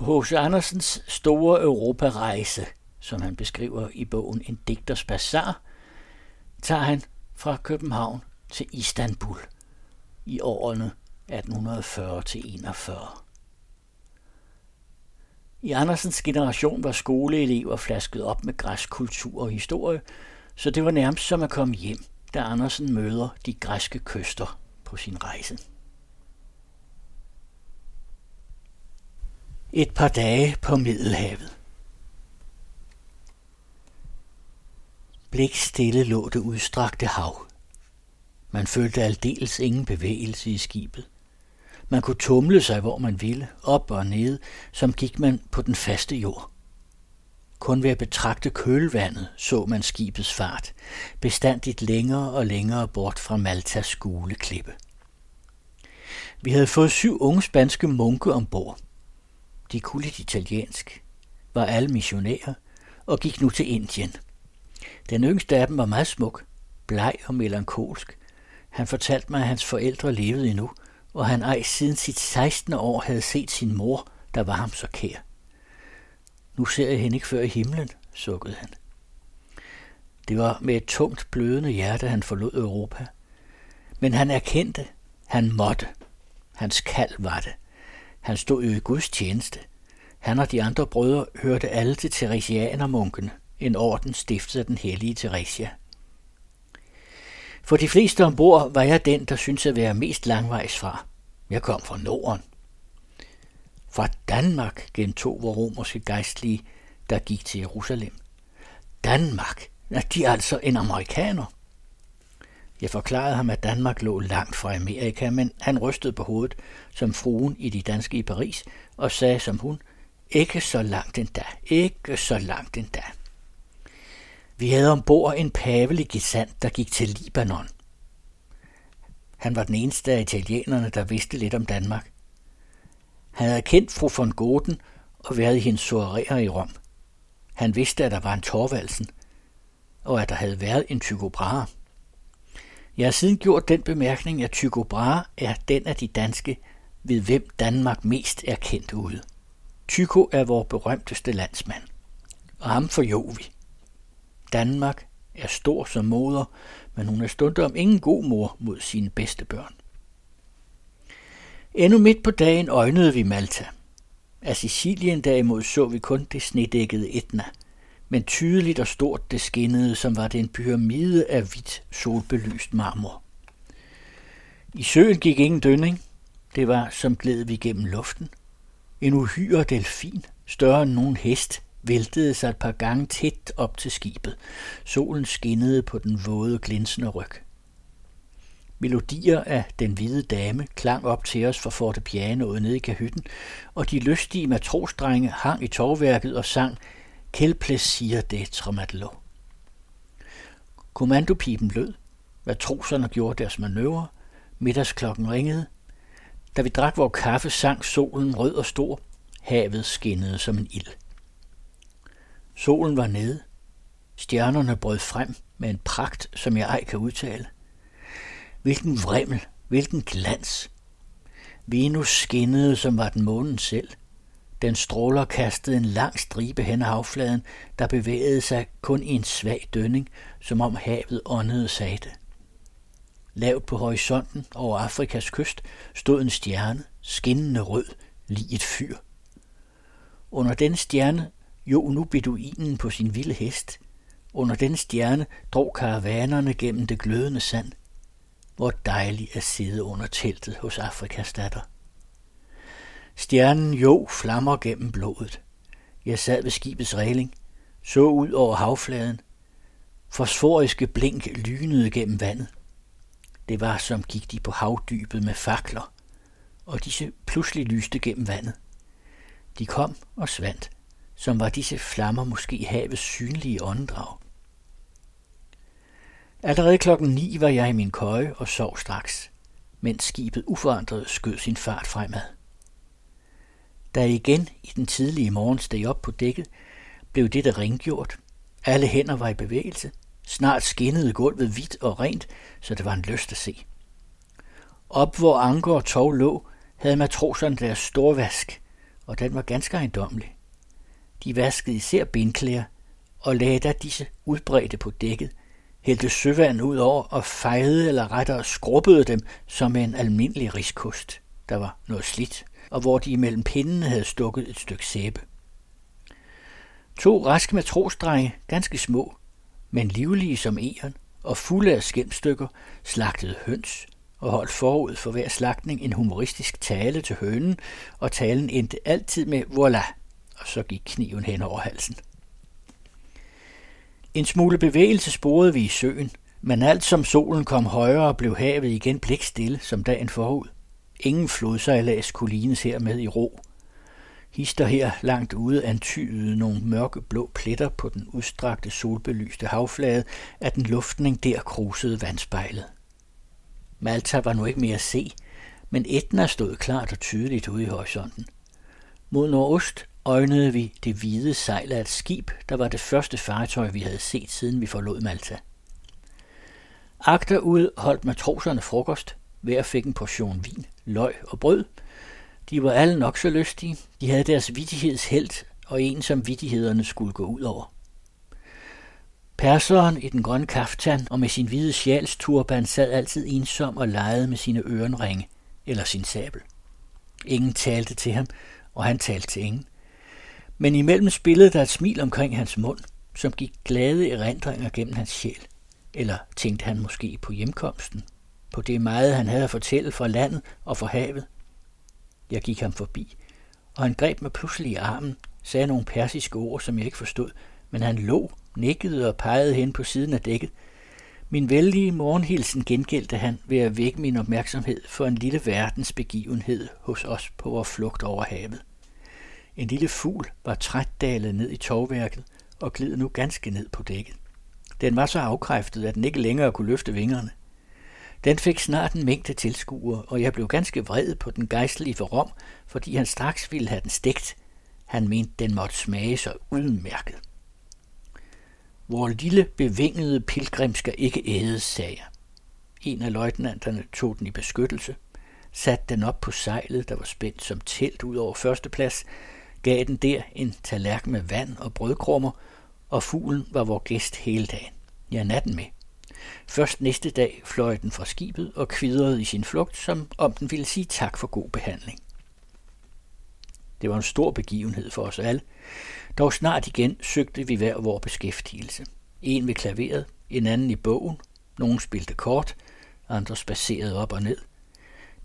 På H.C. Andersens store Europarejse, som han beskriver i bogen En digters bazar, tager han fra København til Istanbul i årene 1840 til 41. I Andersens generation var skoleelever flasket op med græsk kultur og historie, så det var nærmest som at komme hjem, da Andersen møder de græske kyster på sin rejse. Et par dage på Middelhavet. Blik stille lå det udstrakte hav. Man følte aldeles ingen bevægelse i skibet. Man kunne tumle sig, hvor man ville, op og ned, som gik man på den faste jord. Kun ved at betragte kølvandet så man skibets fart, bestandigt længere og længere bort fra Maltas gule klippe. Vi havde fået syv unge spanske munke ombord. De kunne lidt italiensk, var alle missionærer og gik nu til Indien. Den yngste af dem var meget smuk, bleg og melankolsk. Han fortalte mig, at hans forældre levede endnu, og han ej siden sit 16. år havde set sin mor, der var ham så kær. Nu ser jeg hende ikke før i himlen, sukkede han. Det var med et tungt blødende hjerte, han forlod Europa. Men han erkendte, han måtte. Hans kald var det. Han stod jo i Guds tjeneste. Han og de andre brødre hørte alle til Theresianermunken, en orden stiftet af den hellige Theresia. For de fleste ombord var jeg den, der syntes at være mest langvejs fra. Jeg kom fra Norden. Fra Danmark gentog vores romerske gejstlige, der gik til Jerusalem. Danmark? Er de er altså en amerikaner? Jeg forklarede ham, at Danmark lå langt fra Amerika, men han rystede på hovedet, som fruen i de danske i Paris, og sagde som hun, ikke så langt endda, ikke så langt endda. Vi havde ombord en pavelig gesant, der gik til Libanon. Han var den eneste af italienerne, der vidste lidt om Danmark. Han havde kendt fru von Goten og været i hendes soireer i Rom. Han vidste, at der var en Torvaldsen, og at der havde været en Tycho Brahe. Jeg har siden gjort den bemærkning, at Tycho Brahe er den af de danske, ved hvem Danmark mest er kendt ude. Tycho er vores berømteste landsmand, og ham forjog vi. Danmark er stor som moder, men hun er stundom ingen god mor mod sine bedste børn. Endnu midt på dagen øjnede vi Malta. Af Sicilien derimod så vi kun det snedækkede Etna, men tydeligt og stort det skinnede, som var det en pyramide af hvidt solbelyst marmor. I søen gik ingen dønning. Det var som gled vi gennem luften. En uhyre delfin, større end nogen hest, væltede sig et par gange tæt op til skibet. Solen skinnede på den våde, glinsende ryg. Melodier af Den hvide dame klang op til os fra fortepianoet nede i kahytten, og de lystige matrosdrenge hang i torværket og sang Quel plaisir det tramatlo. Kommandopipen lød. Matroserne gjorde deres manøvre. Middagsklokken ringede. Da vi drak vores kaffe, sang solen rød og stor. Havet skinnede som en ild. Solen var nede. Stjernerne brød frem med en pragt, som jeg ej kan udtale. Hvilken vrimmel, hvilken glans. Venus skinnede, som var den månen selv. Den stråler kastede en lang stribe hen ad havfladen, der bevægede sig kun i en svag dønning, som om havet åndede sagte. Lavt på horisonten over Afrikas kyst stod en stjerne, skinnende rød, lige et fyr. Under den stjerne jo nu beduinen på sin vilde hest. Under den stjerne drog karavanerne gennem det glødende sand. Hvor dejligt at sidde under teltet hos Afrikas datter. Stjernen jo flammer gennem blodet. Jeg sad ved skibets regling, så ud over havfladen. Fosforiske blink lynede gennem vandet. Det var som gik de på havdybet med fakler, og disse pludselig lyste gennem vandet. De kom og svandt, som var disse flammer måske havets synlige åndedrag. Allerede klokken ni var jeg i min køje og sov straks, mens skibet uforandret skød sin fart fremad. Da jeg igen i den tidlige morgen steg op på dækket, blev dette ringgjort. Alle hænder var i bevægelse. Snart skinnede gulvet hvidt og rent, så det var en lyst at se. Op hvor anker og tog lå, havde matroserne deres storvask, og den var ganske ejendommelig. De vaskede især bindklæder og lagde da disse udbredte på dækket, hældte søvand ud over og fejede eller rettere skrubbede dem som en almindelig riskost. Der var noget slidt, og hvor de imellem pindene havde stukket et stykke sæbe. To raske matrosdrenge, ganske små, men livlige som eren, og fulde af skæmstykker, slagtede høns og holdt forud for hver slagtning en humoristisk tale til hønen, og talen endte altid med voilà, og så gik kniven hen over halsen. En smule bevægelse sporede vi i søen, men alt som solen kom højere, blev havet igen blikstille som dagen forud. Ingen flodsejlads kunne lignes hermed i ro. Hister her langt ude antydede nogle mørke blå pletter på den udstrakte solbelyste havflade, at den luftning der krusede vandspejlet. Malta var nu ikke mere at se, men Etna stod klart og tydeligt ude i horisonten. Mod nordost øjnede vi det hvide sejl af et skib, der var det første fartøj, vi havde set, siden vi forlod Malta. Agterud holdt matroserne frokost. Hver fik en portion vin, løg og brød. De var alle nok så lystige. De havde deres vittighedshelt, og en som vittighederne skulle gå ud over. Perseren i den grønne kaftan og med sin hvide sjalsturban sad altid ensom og legede med sine ørenringe eller sin sabel. Ingen talte til ham, og han talte til ingen. Men imellem spillede der et smil omkring hans mund, som gik glade erindringer gennem hans sjæl. Eller tænkte han måske på hjemkomsten, på det meget, han havde at fortælle fra landet og fra havet. Jeg gik ham forbi, og han greb mig pludselig i armen, sagde nogle persiske ord, som jeg ikke forstod, men han lå, nikkede og pegede hen på siden af dækket. Min vældige morgenhilsen gengældte han ved at vække min opmærksomhed for en lille verdens begivenhed hos os på vores flugt over havet. En lille fugl var trætdalet ned i tovværket og gled nu ganske ned på dækket. Den var så afkræftet, at den ikke længere kunne løfte vingerne. Den fik snart en mængde tilskuere, og jeg blev ganske vred på den gejstlige for Rom, fordi han straks ville have den stegt. Han mente, den måtte smage så udmærket. Vor lille bevingede pilgrim skal ikke ædes, sagde jeg. En af løjtnanterne tog den i beskyttelse, satte den op på sejlet, der var spændt som telt ud over førsteplads, gav den der en tallerken med vand og brødkrummer, og fuglen var vor gæst hele dagen. Ja, natten med. Først næste dag fløj den fra skibet og kvidrede i sin flugt, som om den ville sige tak for god behandling. Det var en stor begivenhed for os alle. Dog snart igen søgte vi hver vor beskæftigelse. En ved klaveret, en anden i bogen, nogen spilte kort, andre spacerede op og ned.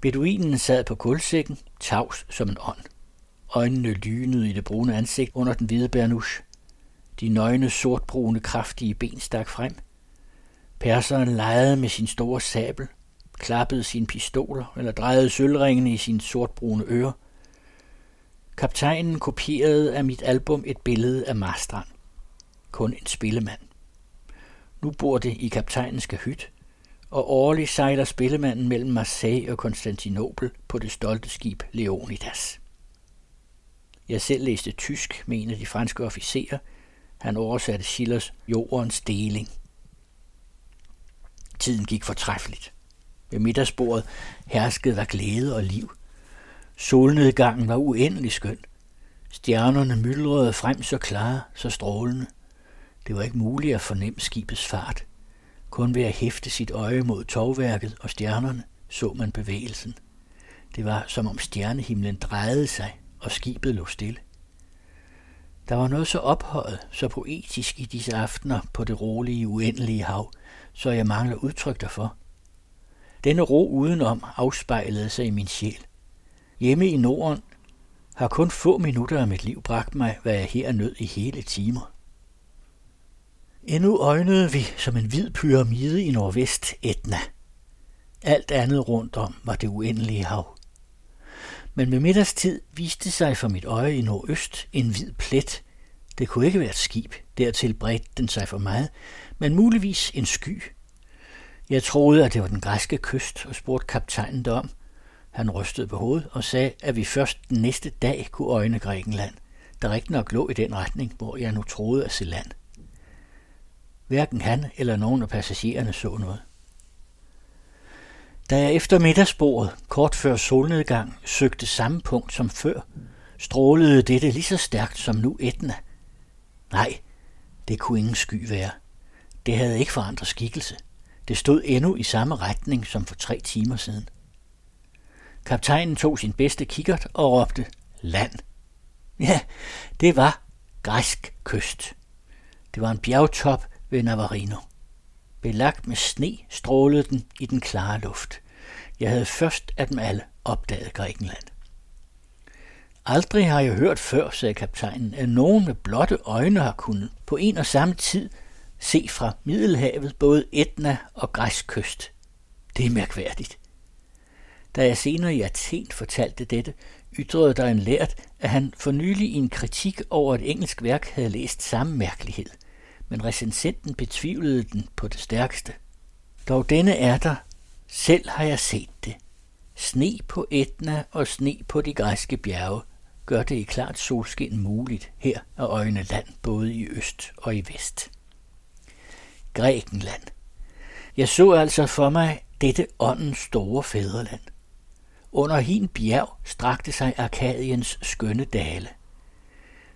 Beduinen sad på kulsækken, tavs som en ånd. Øjnene lynede i det brune ansigt under den hvide bernouche. De nøgne, sortbrune, kraftige ben stak frem. Perseren legede med sin store sabel, klappede sine pistoler eller drejede sølvringene i sine sortbrune ører. Kaptajnen kopierede af mit album et billede af Marstrand. Kun en spillemand. Nu bor det i kaptajnens kahyt, og årligt sejler spillemanden mellem Marseille og Konstantinopel på det stolte skib Leonidas. Jeg selv læste tysk med en af de franske officerer. Han oversatte Schillers Jordens deling. Tiden gik fortræffeligt. Ved middagsbordet herskede der glæde og liv. Solnedgangen var uendelig skøn. Stjernerne myldrede frem så klare, så strålende. Det var ikke muligt at fornemme skibets fart. Kun ved at hæfte sit øje mod tovværket og stjernerne så man bevægelsen. Det var som om stjernehimlen drejede sig og skibet lå stille. Der var noget så ophøjet, så poetisk i disse aftener på det rolige, uendelige hav, så jeg mangler udtryk derfor. Denne ro udenom afspejlede sig i min sjæl. Hjemme i Norden har kun få minutter af mit liv bragt mig, hvad jeg her nød i hele timer. Endnu øjnede vi som en hvid pyramide i nordvest Etna. Alt andet rundt om var det uendelige hav men ved middagstid viste sig for mit øje i nordøst en hvid plet. Det kunne ikke være et skib, dertil bredte den sig for meget, men muligvis en sky. Jeg troede, at det var den græske kyst, og spurgte kaptajnen derom. Han rystede på hovedet og sagde, at vi først den næste dag kunne øjne Grækenland, der rigtig nok lå i den retning, hvor jeg nu troede at se land. Hverken han eller nogen af passagererne så noget. Da jeg efter middagsbordet, kort før solnedgang, søgte samme punkt som før, strålede dette lige så stærkt som nu Etna. Nej, det kunne ingen sky være. Det havde ikke forandret skikkelse. Det stod endnu i samme retning som for tre timer siden. Kaptajnen tog sin bedste kikkert og råbte, land. Ja, det var græsk kyst. Det var en bjergtop ved Navarino. Belagt med sne strålede den i den klare luft. Jeg havde først af dem alle opdaget Grækenland. Aldrig har jeg hørt før, sagde kaptajnen, at nogen med blotte øjne har kunnet på en og samme tid se fra Middelhavet både Etna og græsk kyst. Det er mærkværdigt. Da jeg senere i Athen fortalte dette, ytrede der en lært, at han for nylig i en kritik over et engelsk værk havde læst samme mærkelighed, men recensenten betvivlede den på det stærkeste. Dog denne er der, selv har jeg set det. Sne på Etna og sne på de græske bjerge gør det i klart solskin muligt her at øjne land både i øst og i vest. Grækenland. Jeg så altså for mig dette åndens store fædreland. Under hin bjerg strakte sig Arkadiens skønne dale.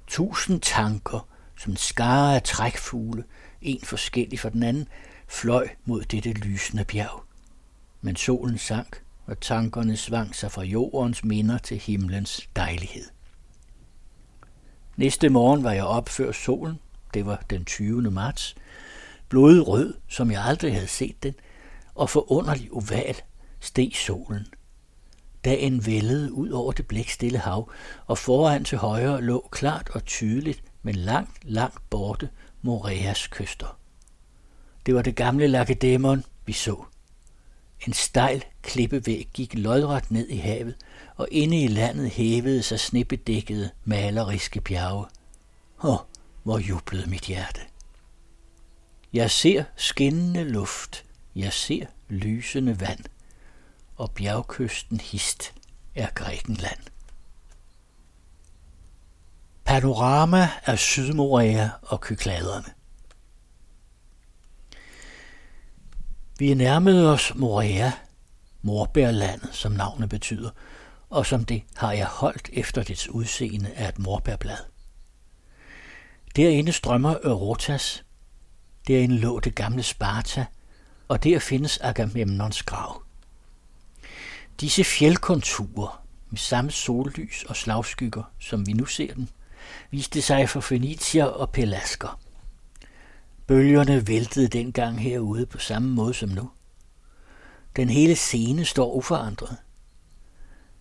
Tusind tanker, som skare af trækfugle, en forskellig fra den anden, fløj mod dette lysende bjerg. Men solen sank, og tankerne svang sig fra jordens minder til himlens dejlighed. Næste morgen var jeg op før solen, det var den 20. marts, blodet rød, som jeg aldrig havde set den, og forunderlig oval steg solen. Dagen vældede ud over det blækstille hav, og foran til højre lå klart og tydeligt, men langt, langt borte, Moreas kyster. Det var det gamle lakedæmon, vi så. En stejl klippevæg gik lodret ned i havet, og inde i landet hævede sig snebedækkede, maleriske bjerge. Åh, hvor jublede mit hjerte. Jeg ser skinnende luft, jeg ser lysende vand, og bjergkysten hist er Grækenland. Panorama af Sydmorea og Kykladerne. Vi nærmede os Morea, morbærlandet, som navnet betyder, og som det har jeg holdt efter dets udseende af et morbærblad. Derinde strømmer Eurotas, derinde lå det gamle Sparta, og der findes Agamemnons grav. Disse fjeldkonturer med samme sollys og slagskygger, som vi nu ser dem, viste sig for Fenicier og Pelasker. Bølgerne væltede dengang herude på samme måde som nu. Den hele scene står uforandret.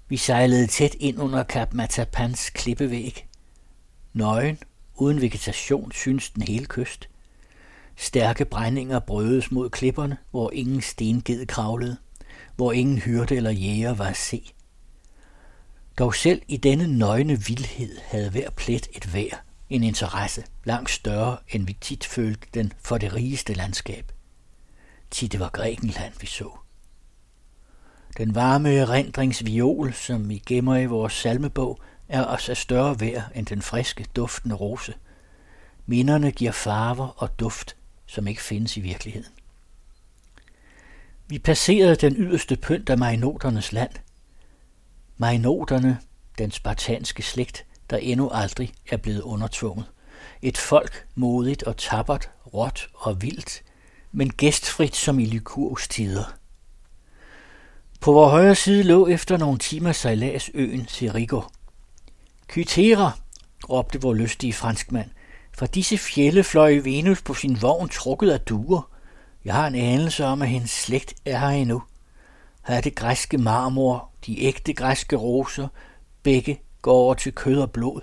Vi sejlede tæt ind under Kap Matapans klippevæg. Nøgen, uden vegetation, synes den hele kyst. Stærke brændinger brødes mod klipperne, hvor ingen stenged kravlede, hvor ingen hyrde eller jæger var at se. Dog selv i denne nøgne vildhed havde hver plet et vær, en interesse langt større, end vi tit følte den for det rigeste landskab. Tit det var Grækenland, vi så. Den varme erindringsviol, som vi gemmer i vores salmebog, er os af større værd end den friske, duftende rose. Minderne giver farver og duft, som ikke findes i virkeligheden. Vi passerede den yderste pynt af majnoternes land. Majnoterne, den spartanske slægt, der endnu aldrig er blevet undertvunget. Et folk modigt og tappert, råt og vildt, men gæstfrit som i Lykurgs tider. På vor højre side lå efter nogle timer sejlads øen Serigo. Kytera, råbte vor lystige franskmand. Fra disse fjelle fløj Venus på sin vogn trukket af duer. Jeg har en anelse om, at hendes slægt er her endnu. Her er det græske marmor, de ægte græske roser, begge går over til kød og blod.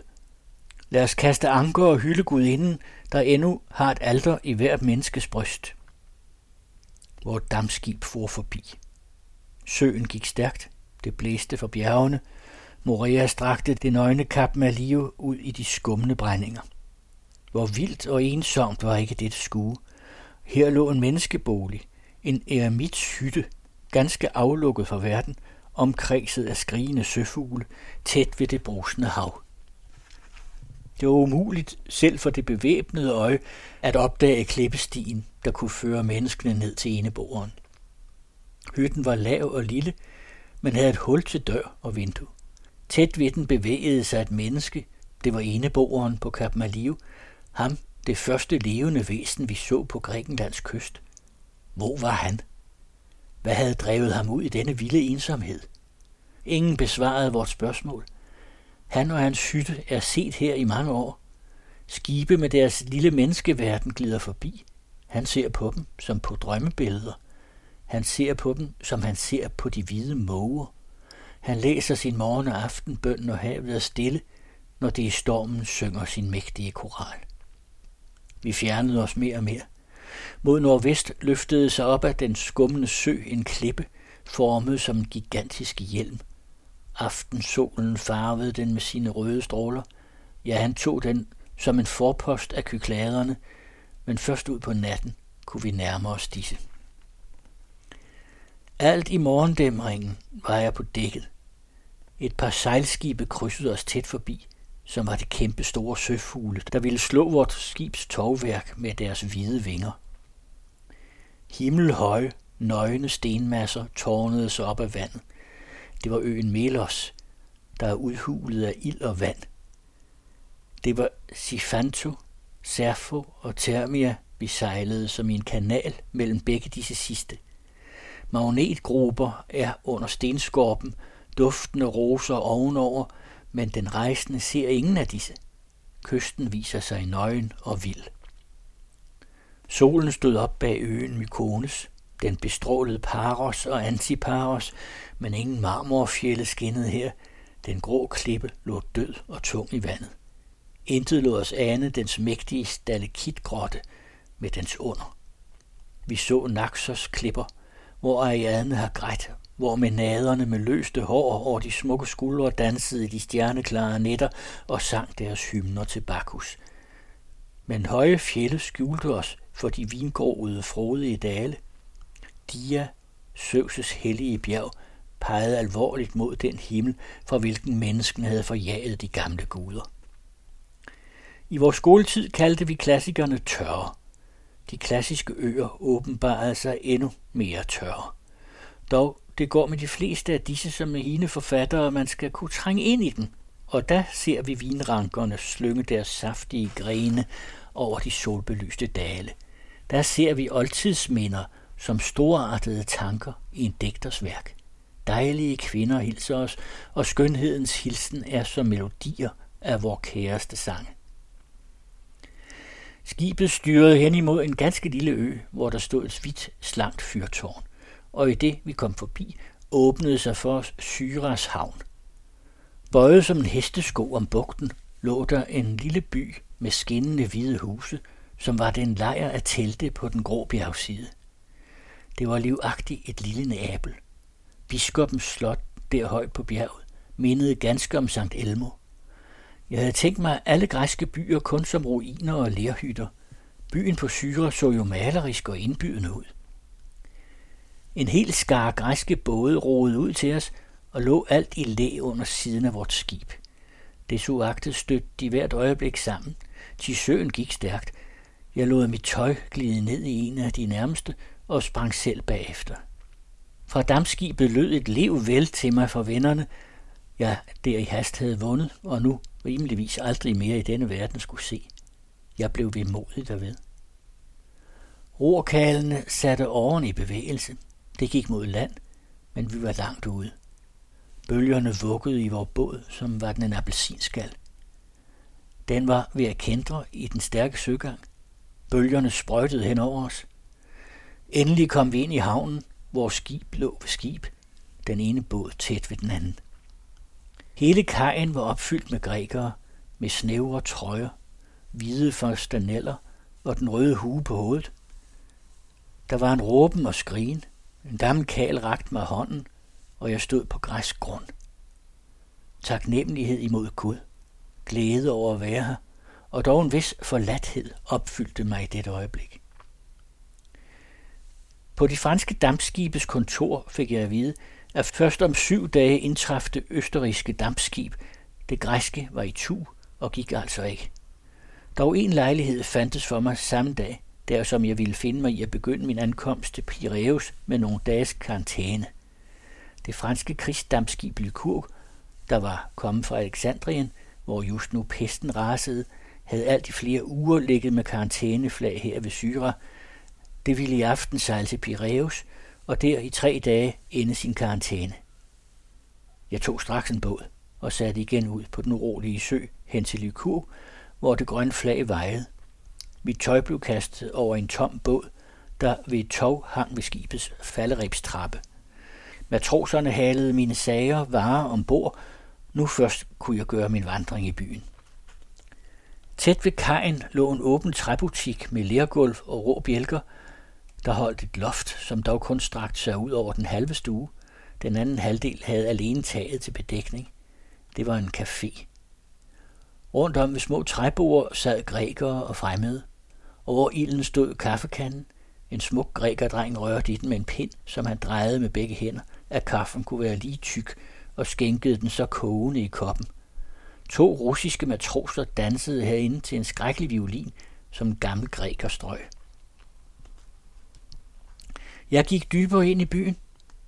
Lad os kaste anker og hylde inden, der endnu har et alter i hvert menneskes bryst. Hvor dammskib for forbi. Søen gik stærkt. Det blæste fra bjergene. Morea strakte det nøgne kap Malio ud i de skumne brændinger. Hvor vildt og ensomt var ikke dette skue. Her lå en menneskebolig, en eremits hytte, ganske aflukket fra verden, omkredset af skrigende søfugle, tæt ved det brusende hav. Det var umuligt, selv for det bevæbnede øje, at opdage klippestien, der kunne føre menneskene ned til eneboeren. Hytten var lav og lille, men havde et hul til dør og vindue. Tæt ved den bevægede sig et menneske. Det var eneboeren på Kap Maliu. Ham, det første levende væsen, vi så på Grækenlands kyst. Hvor var han? Hvad havde drevet ham ud i denne vilde ensomhed? Ingen besvarede vores spørgsmål. Han og hans hytte er set her i mange år. Skibe med deres lille menneskeverden glider forbi. Han ser på dem som på drømmebilleder. Han ser på dem, som han ser på de hvide måger. Han læser sin morgen- og aftenbøn, når havet er stille, når det i stormen synger sin mægtige koral. Vi fjernede os mere og mere. Mod nordvest løftede sig op af den skummende sø en klippe, formet som en gigantisk hjelm. Aftensolen farvede den med sine røde stråler. Ja, han tog den som en forpost af kykladerne, men først ud på natten kunne vi nærme os disse. Alt i morgendæmringen var jeg på dækket. Et par sejlskibe krydsede os tæt forbi, som var det kæmpe store søfugle, der ville slå vort skibs tovværk med deres hvide vinger. Himmelhøje, nøgne stenmasser tårnede sig op af vandet. Det var øen Melos, der er udhulet af ild og vand. Det var Sifanto, Serfo og Termia, vi sejlede som i en kanal mellem begge disse sidste. Magnetgrupper er under stenskorpen, duftende roser ovenover, men den rejsende ser ingen af disse. Kysten viser sig nøgen og vild. Solen stod op bag øen Mykones. Den bestrålede Paros og Antiparos, men ingen marmorfjælde skinnede her. Den grå klippe lå død og tung i vandet. Intet lå os ane dens mægtige stalekitgrotte med dens under. Vi så Naxos klipper, hvor Ariadne har grædt, hvor menaderne med løste hår over de smukke skuldre dansede i de stjerneklare nætter og sang deres hymner til Bakkus. Men høje fjelle skjulte os for de vingroede frodige dale. Dia, Søvses hellige bjerg, pegede alvorligt mod den himmel, fra hvilken mennesken havde forjaget de gamle guder. I vores skoletid kaldte vi klassikerne tørre. De klassiske øer åbenbarede sig endnu mere tørre. Dog, det går med de fleste af disse som med hine forfattere, man skal kunne trænge ind i den. Og der ser vi vinrankerne slynge deres saftige grene over de solbelyste dale. Der ser vi oldtidsminder som storartede tanker i en digters værk. Dejlige kvinder hilser os, og skønhedens hilsen er som melodier af vor kæreste sange. Skibet styrede hen imod en ganske lille ø, hvor der stod et hvidt, slankt fyrtårn, og i det vi kom forbi, åbnede sig for os Syras havn. Bøjet som en hestesko om bugten, lå der en lille by med skinnende hvide huse, som var den lejr af telte på den grå bjergside. Det var livagtigt et lille Neapel. Biskopens slot der højt på bjerget mindede ganske om Sankt Elmo – jeg havde tænkt mig alle græske byer kun som ruiner og lerhytter. Byen på Syre så jo malerisk og indbydende ud. En hel skar græske både roede ud til os og lå alt i læ under siden af vort skib. Desuagtet stødte de hvert øjeblik sammen. Til søen gik stærkt. Jeg lod mit tøj glide ned i en af de nærmeste og sprang selv bagefter. Fra dammskibet lød et lev vel til mig for vennerne, jeg der i hast havde vundet, og nu rimeligvis aldrig mere i denne verden skulle se. Jeg blev vemodig derved. Rorkalene satte oven i bevægelse. Det gik mod land, men vi var langt ude. Bølgerne vuggede i vores båd, som var den en appelsinskal. Den var ved at kendre i den stærke søgang. Bølgerne sprøjtede hen over os. Endelig kom vi ind i havnen, hvor skib lå ved skib, den ene båd tæt ved den anden. Hele kajen var opfyldt med grækere, med snævre trøjer, hvide forstaneller og den røde hue på hovedet. Der var en råben og skrigen. En gammel kal rakte mig hånden, og jeg stod på græsk grund. Taknemmelighed imod Gud, glæde over at være her, og dog en vis forladthed opfyldte mig i dette øjeblik. På de franske dampskibes kontor fik jeg at vide, at først om syv dage indtraf det østerrigske dampskib. Det græske var i tu og gik altså ikke. Dog en lejlighed fandtes for mig samme dag, der som jeg ville finde mig i at begynde min ankomst til Piraeus med nogle dages karantæne. Det franske krigsdampskib Lykurg der var kommet fra Alexandrien, hvor just nu pesten rasede, havde alt i flere uger ligget med karantæneflag her ved Syra. Det ville i aften sejle til Piraeus, og der i tre dage ende sin karantæne. Jeg tog straks en båd og satte igen ud på den urolige sø hen til Lykur, hvor det grønne flag vejede. Mit tøj blev kastet over en tom båd, der ved et tog hang ved skibets falderibstrappe. Matroserne halede mine sager varer ombord. Nu først kunne jeg gøre min vandring i byen. Tæt ved kajen lå en åben træbutik med lergulv og rå bjælker. Der holdt et loft, som dog kun strakte sig ud over den halve stue. Den anden halvdel havde alene taget til bedækning. Det var en café. Rundt om ved små træbord sad grækere og fremmede. Over ilden stod kaffekanden. En smuk grækerdreng rørte i den med en pind, som han drejede med begge hænder, at kaffen kunne være lige tyk, og skænkede den så kogende i koppen. To russiske matroser dansede herinde til en skrækkelig violin, som en gammel græker strøg. Jeg gik dybere ind i byen.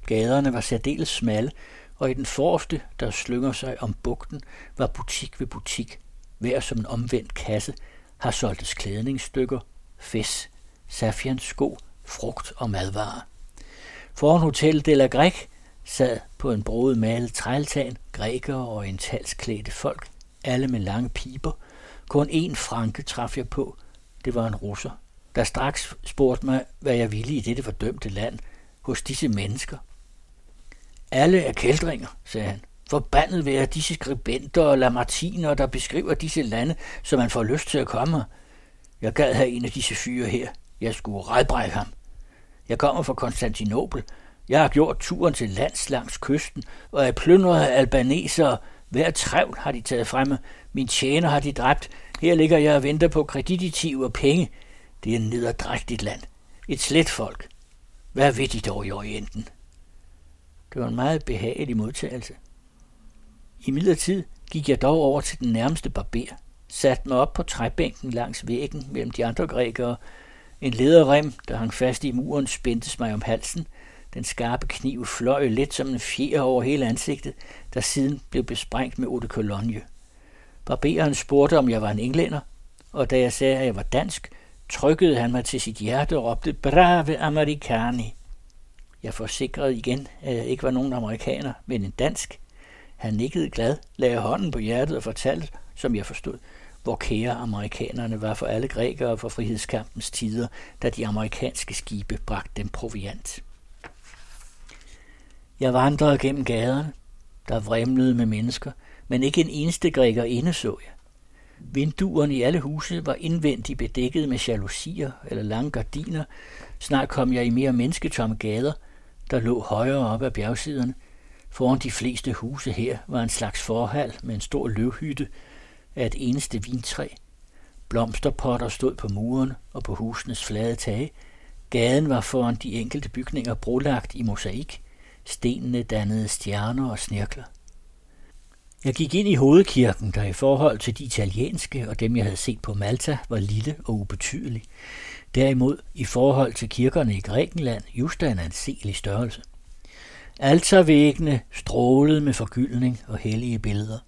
Gaderne var særdeles smalle, og i den forreste, der slynger sig om bugten, var butik ved butik, hver som en omvendt kasse, har solgtes klædningsstykker, fes, safians sko, frugt og madvarer. Foran Hotel de la Grec sad på en broet malet træltan grækere og orientalsklædte folk, alle med lange piber. Kun én franke traf jeg på. Det var en russer, der straks spurgte mig, hvad jeg ville i dette fordømte land hos disse mennesker. Alle er kældringer, sagde han. Forbandet være disse skribenter og lamartiner, der beskriver disse lande, så man får lyst til at komme. Jeg gad have en af disse fyre her. Jeg skulle redbrække ham. Jeg kommer fra Konstantinopel. Jeg har gjort turen til lands langs kysten, og er plyndret af albanesere. Hver trævl har de taget fremme. Min tjener har de dræbt. Her ligger jeg og venter på kreditiv og penge. Det er en nederdrægtigt land. Et slet folk. Hvad ved de dog i Orienten? Det var en meget behagelig modtagelse. I midlertid gik jeg dog over til den nærmeste barber, satte mig op på træbænken langs væggen mellem de andre grækere. En lederrem, der hang fast i muren, spændtes mig om halsen. Den skarpe kniv fløj let som en fjer over hele ansigtet, der siden blev besprængt med eau de cologne. Barberen spurgte, om jeg var en englænder, og da jeg sagde, at jeg var dansk, trykkede han mig til sit hjerte og råbte, Brave Americani! Jeg forsikrede igen, at jeg ikke var nogen amerikaner, men en dansk. Han nikkede glad, lagde hånden på hjertet og fortalte, som jeg forstod, hvor kære amerikanerne var for alle grækere for frihedskampens tider, da de amerikanske skibe bragte dem proviant. Jeg vandrede gennem gaderne, der vremlede med mennesker, men ikke en eneste græker inde så jeg. Vinduerne i alle huse var indvendigt bedækket med jalousier eller lange gardiner. Snart kom jeg i mere mennesketomme gader, der lå højere op ad bjergsiderne. Foran de fleste huse her var en slags forhal med en stor løvhytte af et eneste vintræ. Blomsterpotter stod på murene og på husenes flade tage. Gaden var foran de enkelte bygninger brolagt i mosaik. Stenene dannede stjerner og snirkler. Jeg gik ind i hovedkirken, der i forhold til de italienske og dem, jeg havde set på Malta, var lille og ubetydelig. Derimod i forhold til kirkerne i Grækenland just af en anselig størrelse. Altervæggene strålede med forgyldning og hellige billeder.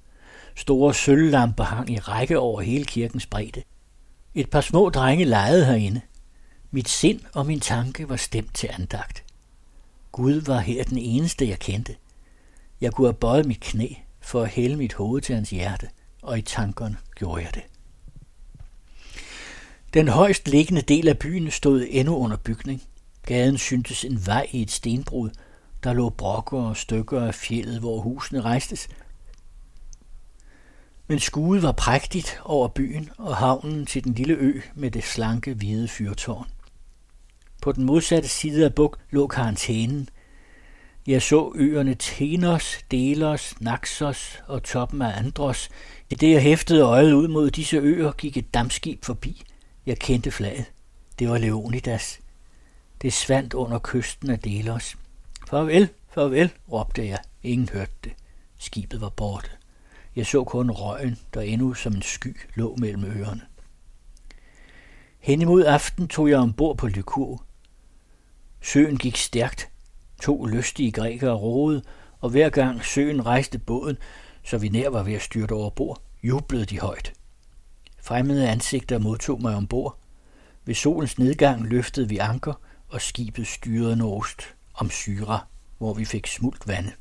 Store sølvlamper hang i række over hele kirkens bredde. Et par små drenge legede herinde. Mit sind og min tanke var stemt til andagt. Gud var her den eneste, jeg kendte. Jeg kunne have bøjet mit knæ for at hælde mit hoved til hans hjerte, og i tankerne gjorde jeg det. Den højst liggende del af byen stod endnu under bygning. Gaden syntes en vej i et stenbrud. Der lå brokker og stykker af fjellet, hvor husene rejstes. Men skuet var prægtigt over byen og havnen til den lille ø med det slanke hvide fyrtårn. På den modsatte side af buk lå karantænen. Jeg så øerne Tenos, Delos, Naxos og toppen af Andros. I det jeg hæftede øjet ud mod disse øer, gik et dammskib forbi. Jeg kendte flaget. Det var Leonidas. Det svandt under kysten af Delos. Farvel, farvel, råbte jeg. Ingen hørte det. Skibet var borte. Jeg så kun røgen, der endnu som en sky lå mellem ørerne. Hen imod aften tog jeg ombord på Lykur. Søen gik stærkt. To lystige grækere roede, og hver gang søen rejste båden, så vi nær var ved at styrte over bord, jublede de højt. Fremmede ansigter modtog mig ombord. Ved solens nedgang løftede vi anker, og skibet styrede nordost om Syra, hvor vi fik smult vande.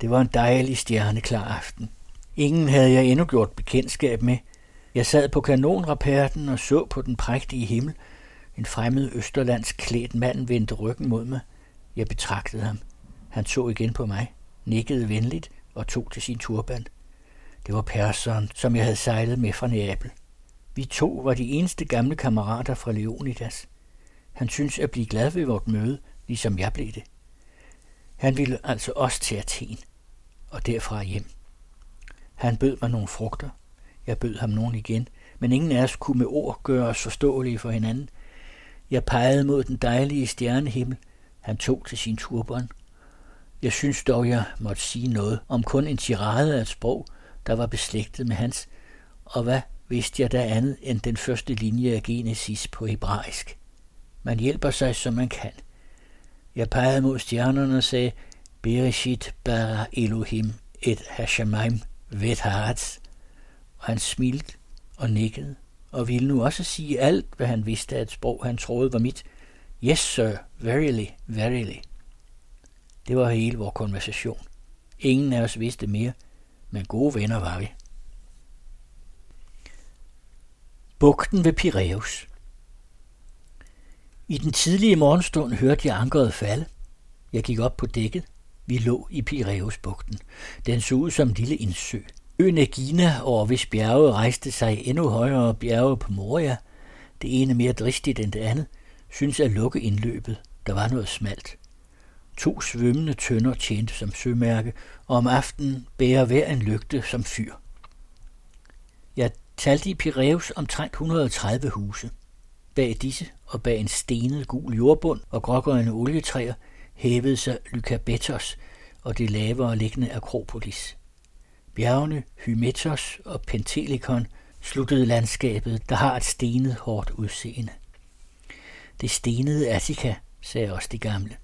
Det var en dejlig stjerneklar aften. Ingen havde jeg endnu gjort bekendtskab med. Jeg sad på kanonraperten og så på den prægtige himmel. En fremmed østerlands klædt mand vendte ryggen mod mig. Jeg betragtede ham. Han så igen på mig, nikkede venligt og tog til sin turban. Det var Persson, som jeg havde sejlet med fra Neapel. Vi to var de eneste gamle kammerater fra Leonidas. Han syntes at blive glad ved vort møde, ligesom jeg blev det. Han ville altså også til Athen, og derfra hjem. Han bød mig nogle frugter. Jeg bød ham nogen igen, men ingen af os kunne med ord gøre os forståelige for hinanden. Jeg pegede mod den dejlige stjernehimmel. Han tog til sin turban. Jeg synes dog, jeg måtte sige noget om kun en tirade af et sprog, der var beslægtet med hans, og hvad vidste jeg da andet end den første linje af Genesis på hebraisk. Man hjælper sig, som man kan. Jeg pegede mod stjernerne og sagde, Bereshit bara Elohim et Hashemaim vet haaretz. Og han smilte og nikkede, og ville nu også sige alt, hvad han vidste af et sprog, han troede var mit. Yes, sir, verily, verily. Det var hele vores konversation. Ingen af os vidste mere, men gode venner var vi. Bugten ved Piraeus. I den tidlige morgenstund hørte jeg ankeret falde. Jeg gik op på dækket. Vi lå i Piræusbugten. Den så ud som en lille indsø. Øen Agina, over hvis bjerge rejste sig endnu højere bjerge på Moria, det ene mere dristigt end det andet, synes at lukke indløbet. Der var noget smalt. To svømmende tønder tjente som sømærke, og om aftenen bærer hver en lygte som fyr. Jeg talte i Piraeus omtrent 130 huse. Bag disse og bag en stenet gul jordbund og grågrønne olietræer hævede sig Lykabetos og det lavere liggende Akropolis. Bjergene Hymetos og Pentelikon sluttede landskabet, der har et stenet hårdt udseende. Det stenede Attika, sagde også de gamle.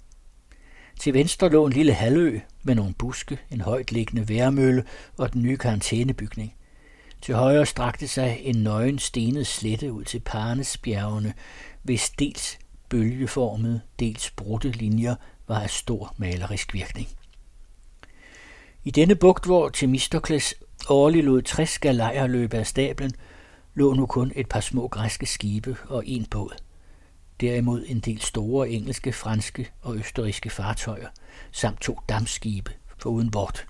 Til venstre lå en lille halvø med nogle buske, en højt liggende værmølle og den nye karantænebygning. Til højre strakte sig en nøgen stenet slette ud til Parnesbjergene, hvis dels bølgeformede, dels brudte linjer var af stor malerisk virkning. I denne bugt, hvor Themistokles årligt lod 60 galejer løbe af stablen, lå nu kun et par små græske skibe og en båd derimod en del store engelske, franske og østerrigske fartøjer, samt to dammskibe uden bort.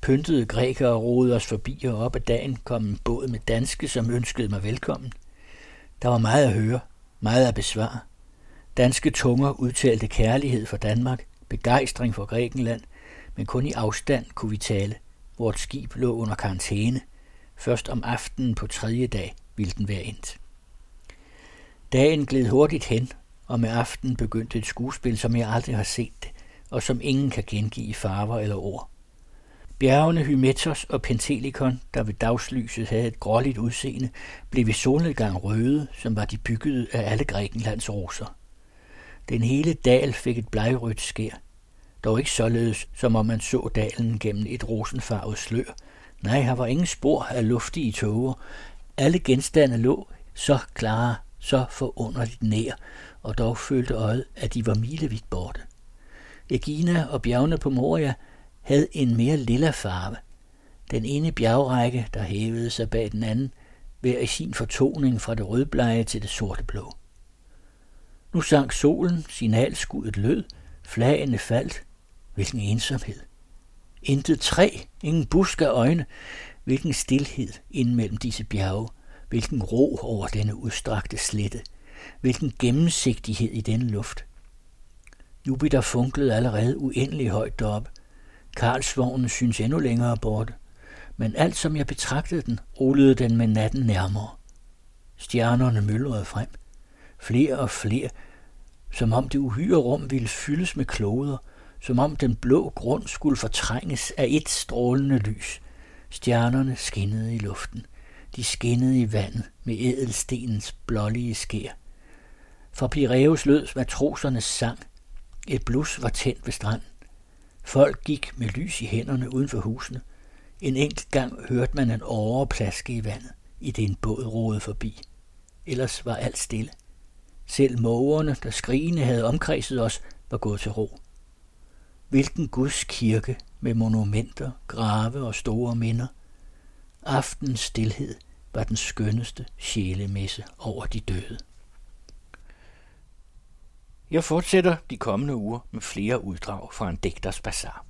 Pyntede grækere roede os forbi, og op ad dagen kom en båd med danske, som ønskede mig velkommen. Der var meget at høre, meget at besvare. Danske tunger udtalte kærlighed for Danmark, begejstring for Grækenland, men kun i afstand kunne vi tale. Vort skib lå under karantæne. Først om aftenen på tredje dag ville den være endt. Dagen gled hurtigt hen, og med aften begyndte et skuespil, som jeg aldrig har set det, og som ingen kan gengive i farver eller ord. Bjergene Hymetos og Pentelikon, der ved dagslyset havde et gråligt udseende, blev ved solnedgang røde, som var de byggede af alle Grækenlands roser. Den hele dal fik et blegrødt skær, dog ikke således, som om man så dalen gennem et rosenfarvet slør. Nej, her var ingen spor af luftige tåger. Alle genstande lå så klare så forunderligt nær, og dog følte øjet, at de var milevidt borte. Egina og bjergene på Moria havde en mere lilla farve. Den ene bjergrække, der hævede sig bag den anden, hver i sin fortoning fra det rødblege til det sorte blå. Nu sank solen, signalskuddet lød, flagene faldt. Hvilken ensomhed. Intet træ, ingen busk af øjne. Hvilken stillhed ind mellem disse bjerge – Hvilken ro over denne udstrakte slette. Hvilken gennemsigtighed i denne luft. Jupiter funklede allerede uendelig højt deroppe. Karlsvognen synes endnu længere borte. Men alt som jeg betragtede den, rullede den med natten nærmere. Stjernerne myldrede frem. Flere og flere, som om det uhyre rum ville fyldes med kloder, som om den blå grund skulle fortrænges af et strålende lys. Stjernerne skinnede i luften. De skinnede i vandet med ædelstenens blålige skær. For Piræus lød matrosernes sang. Et blus var tændt ved stranden. Folk gik med lys i hænderne uden for husene. En enkelt gang hørte man en åre plaske i vandet, i det en båd roede forbi. Ellers var alt stille. Selv mågerne, der skrigende havde omkredset os, var gået til ro. Hvilken Guds kirke med monumenter, grave og store minder. Aftens stillhed var den skønneste sjælemesse over de døde. Jeg fortsætter de kommende uger med flere uddrag fra en digters bazar.